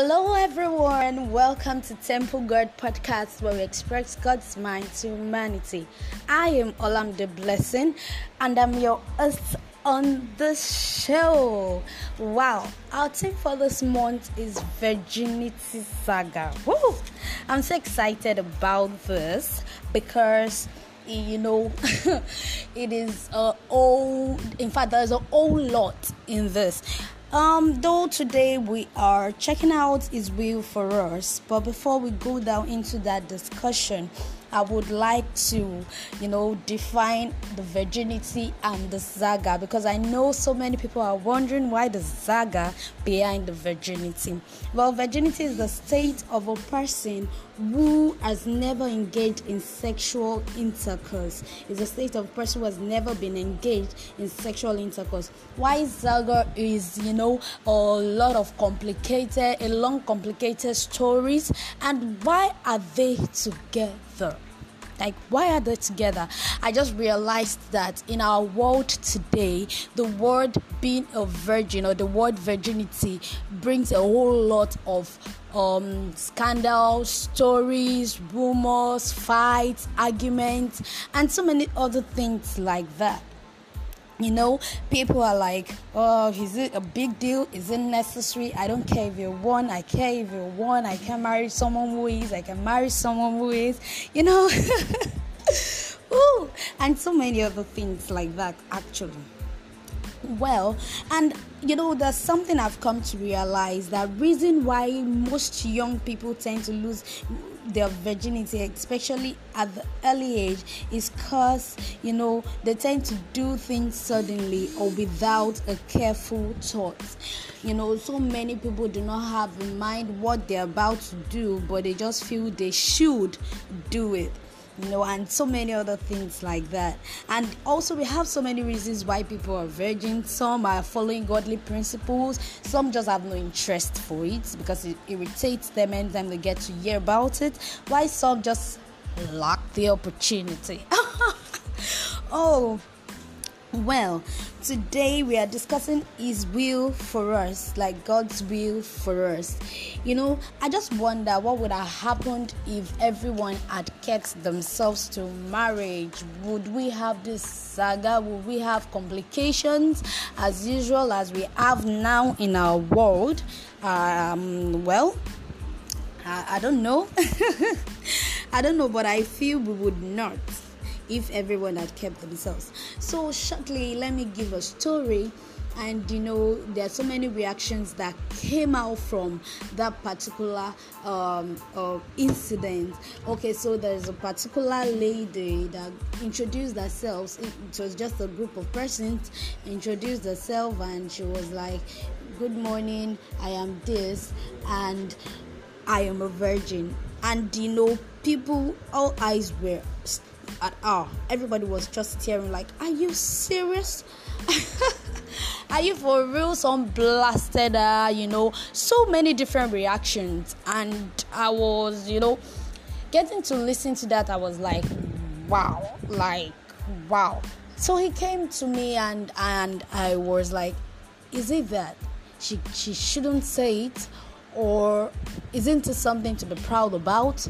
Hello, everyone. Welcome to Temple God Podcast, where we express God's mind to humanity. I am Olam the Blessing, and I'm your host on the show. Wow, our theme for this month is Virginity Saga. Woo! I'm so excited about this because you know it is a old in fact there's a whole lot in this um, though today we are checking out His will for us, but before we go down into that discussion, I would like to, you know, define the virginity and the saga because I know so many people are wondering why the saga behind the virginity. Well, virginity is the state of a person who has never engaged in sexual intercourse. It's a state of person who has never been engaged in sexual intercourse. Why saga is, you know, a lot of complicated, a long complicated stories, and why are they together? Like, why are they together? I just realized that in our world today, the word being a virgin or the word virginity brings a whole lot of um, scandals, stories, rumors, fights, arguments, and so many other things like that you know people are like oh is it a big deal? Is it necessary? I don't care if you're one i care if you're one i can marry someone who is i can marry someone who is you know? Ooh, and so many other things like that actually. Well and you know there's something i've come to realize that reason why most young people tend to lose their virginity especially at the early age is because you know they tend to do things suddenly or without a careful thought. You know so many people do not have in mind what they're about to do but they just feel they should do it you know, and so many other things like that. And also, we have so many reasons why people are virgins. Some are following godly principles, some just have no interest for it because it irritates them anytime they get to hear about it. Why some just lack the opportunity. oh, well, today we are discussing His will for us, like God's will for us. You know, I just wonder what would have happened if everyone had kept themselves to marriage. Would we have this saga? Would we have complications as usual as we have now in our world? Um, well, I, I don't know. I don't know, but I feel we would not if everyone had kept themselves. So, shortly, let me give a story. And you know, there are so many reactions that came out from that particular um, uh, incident. Okay, so there's a particular lady that introduced herself. It, it was just a group of persons introduced herself, and she was like, Good morning, I am this, and I am a virgin. And you know, people, all eyes were at all. Everybody was just staring like, Are you serious? Are you for real? Some blasted her, you know, so many different reactions. And I was, you know, getting to listen to that, I was like, wow, like, wow. So he came to me and and I was like, is it that she she shouldn't say it or isn't it something to be proud about?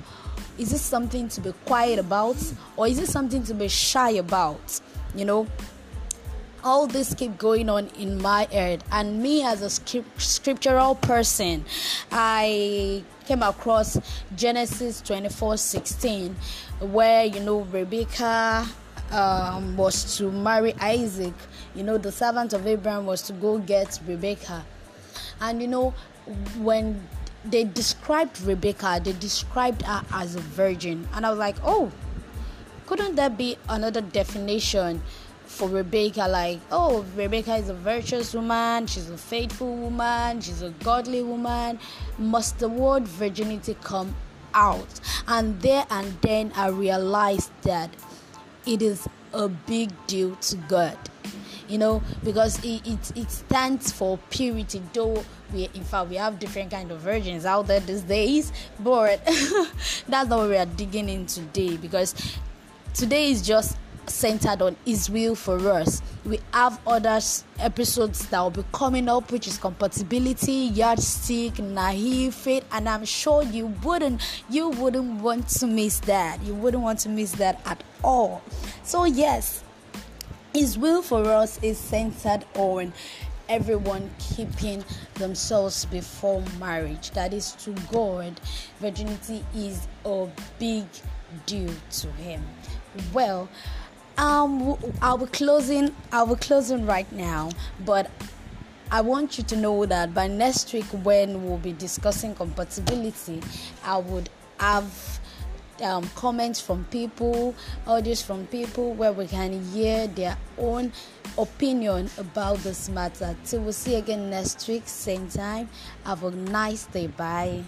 Is this something to be quiet about? Or is it something to be shy about? You know, all this keep going on in my head and me as a script, scriptural person i came across genesis 24 16 where you know rebecca um, was to marry isaac you know the servant of abraham was to go get rebecca and you know when they described Rebecca, they described her as a virgin. And I was like, oh, couldn't there be another definition for Rebecca? Like, oh, Rebecca is a virtuous woman, she's a faithful woman, she's a godly woman. Must the word virginity come out? And there and then I realized that it is a big deal to God you know because it, it, it stands for purity though we in fact we have different kind of virgins out there these days but that's not what we are digging in today because today is just centered on will for us. We have other episodes that will be coming up, which is compatibility, yardstick, naive faith, and I'm sure you wouldn't you wouldn't want to miss that. You wouldn't want to miss that at all. So yes, His will for us is centered on everyone keeping themselves before marriage. That is to God. Virginity is a big deal to Him. Well, um, I'll be closing. I'll be closing right now, but I want you to know that by next week, when we'll be discussing compatibility, I would have um, comments from people, audios from people, where we can hear their own opinion about this matter. Till we see again next week, same time. Have a nice day. Bye.